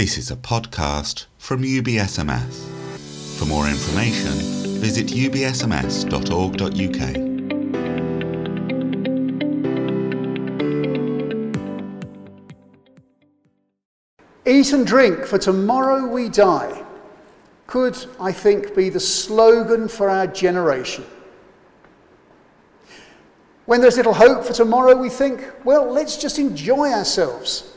This is a podcast from UBSMS. For more information, visit ubsms.org.uk. Eat and drink, for tomorrow we die, could, I think, be the slogan for our generation. When there's little hope for tomorrow, we think, well, let's just enjoy ourselves.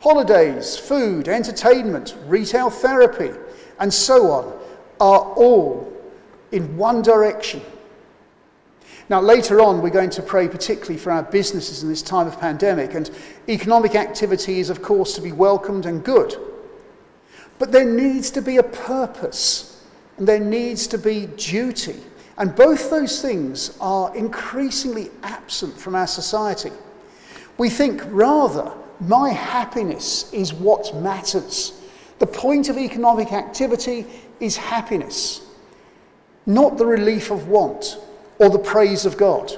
Holidays, food, entertainment, retail therapy, and so on are all in one direction. Now, later on, we're going to pray particularly for our businesses in this time of pandemic, and economic activity is, of course, to be welcomed and good. But there needs to be a purpose, and there needs to be duty. And both those things are increasingly absent from our society. We think rather, my happiness is what matters. The point of economic activity is happiness, not the relief of want or the praise of God.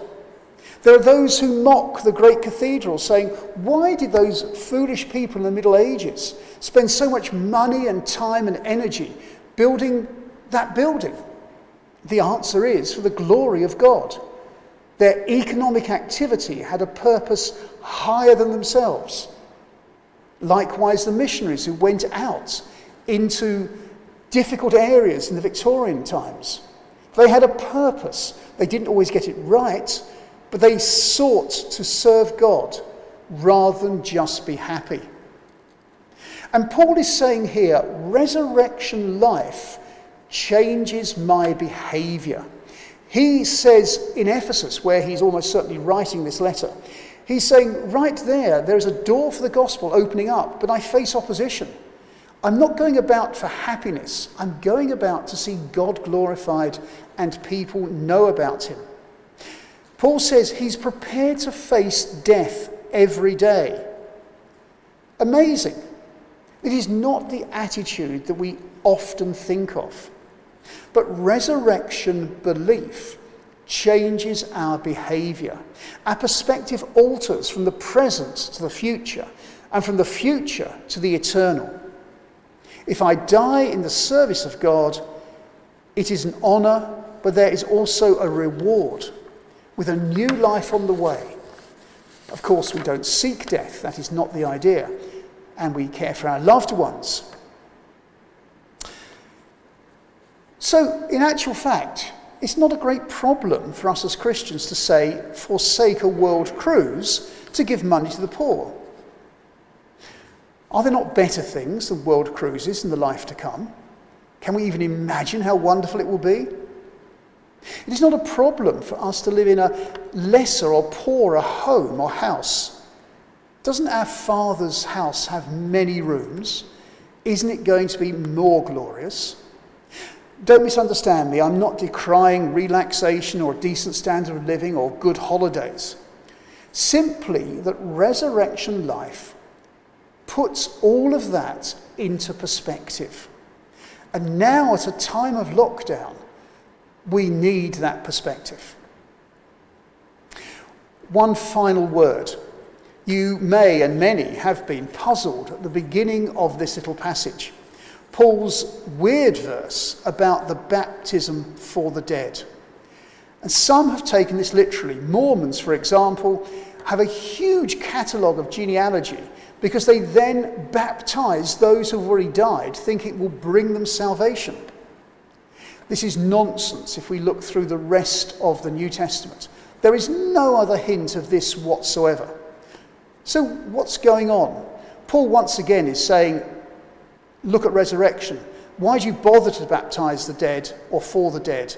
There are those who mock the great cathedral, saying, Why did those foolish people in the Middle Ages spend so much money and time and energy building that building? The answer is for the glory of God. Their economic activity had a purpose higher than themselves. Likewise, the missionaries who went out into difficult areas in the Victorian times. They had a purpose. They didn't always get it right, but they sought to serve God rather than just be happy. And Paul is saying here resurrection life changes my behavior. He says in Ephesus, where he's almost certainly writing this letter, he's saying, right there, there's a door for the gospel opening up, but I face opposition. I'm not going about for happiness. I'm going about to see God glorified and people know about him. Paul says he's prepared to face death every day. Amazing. It is not the attitude that we often think of. But resurrection belief changes our behavior. Our perspective alters from the present to the future and from the future to the eternal. If I die in the service of God, it is an honour, but there is also a reward with a new life on the way. Of course, we don't seek death, that is not the idea, and we care for our loved ones. So, in actual fact, it's not a great problem for us as Christians to say, forsake a world cruise to give money to the poor. Are there not better things than world cruises in the life to come? Can we even imagine how wonderful it will be? It is not a problem for us to live in a lesser or poorer home or house. Doesn't our Father's house have many rooms? Isn't it going to be more glorious? Don't misunderstand me, I'm not decrying relaxation or a decent standard of living or good holidays. Simply that resurrection life puts all of that into perspective. And now, at a time of lockdown, we need that perspective. One final word. You may, and many have been puzzled at the beginning of this little passage. Paul's weird verse about the baptism for the dead. And some have taken this literally. Mormons, for example, have a huge catalogue of genealogy because they then baptize those who've already died, thinking it will bring them salvation. This is nonsense if we look through the rest of the New Testament. There is no other hint of this whatsoever. So, what's going on? Paul once again is saying, look at resurrection. Why do you bother to baptize the dead or for the dead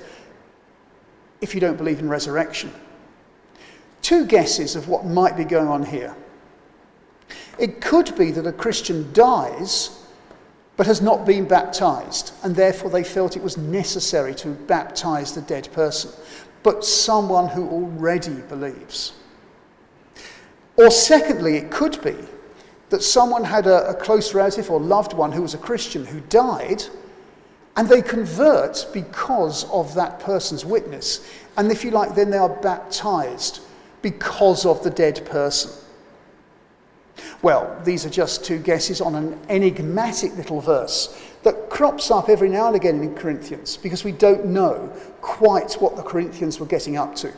if you don't believe in resurrection? Two guesses of what might be going on here. It could be that a Christian dies but has not been baptized, and therefore they felt it was necessary to baptize the dead person, but someone who already believes. Or secondly, it could be that someone had a, a close relative or loved one who was a Christian who died, and they convert because of that person's witness. And if you like, then they are baptized because of the dead person. Well, these are just two guesses on an enigmatic little verse that crops up every now and again in Corinthians because we don't know quite what the Corinthians were getting up to.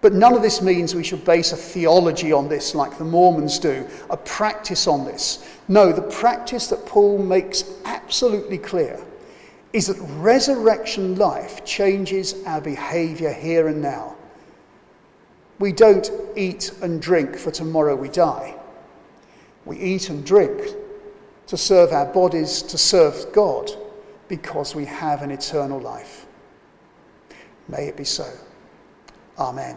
But none of this means we should base a theology on this like the Mormons do, a practice on this. No, the practice that Paul makes absolutely clear is that resurrection life changes our behavior here and now. We don't eat and drink for tomorrow we die. We eat and drink to serve our bodies, to serve God, because we have an eternal life. May it be so. Amen.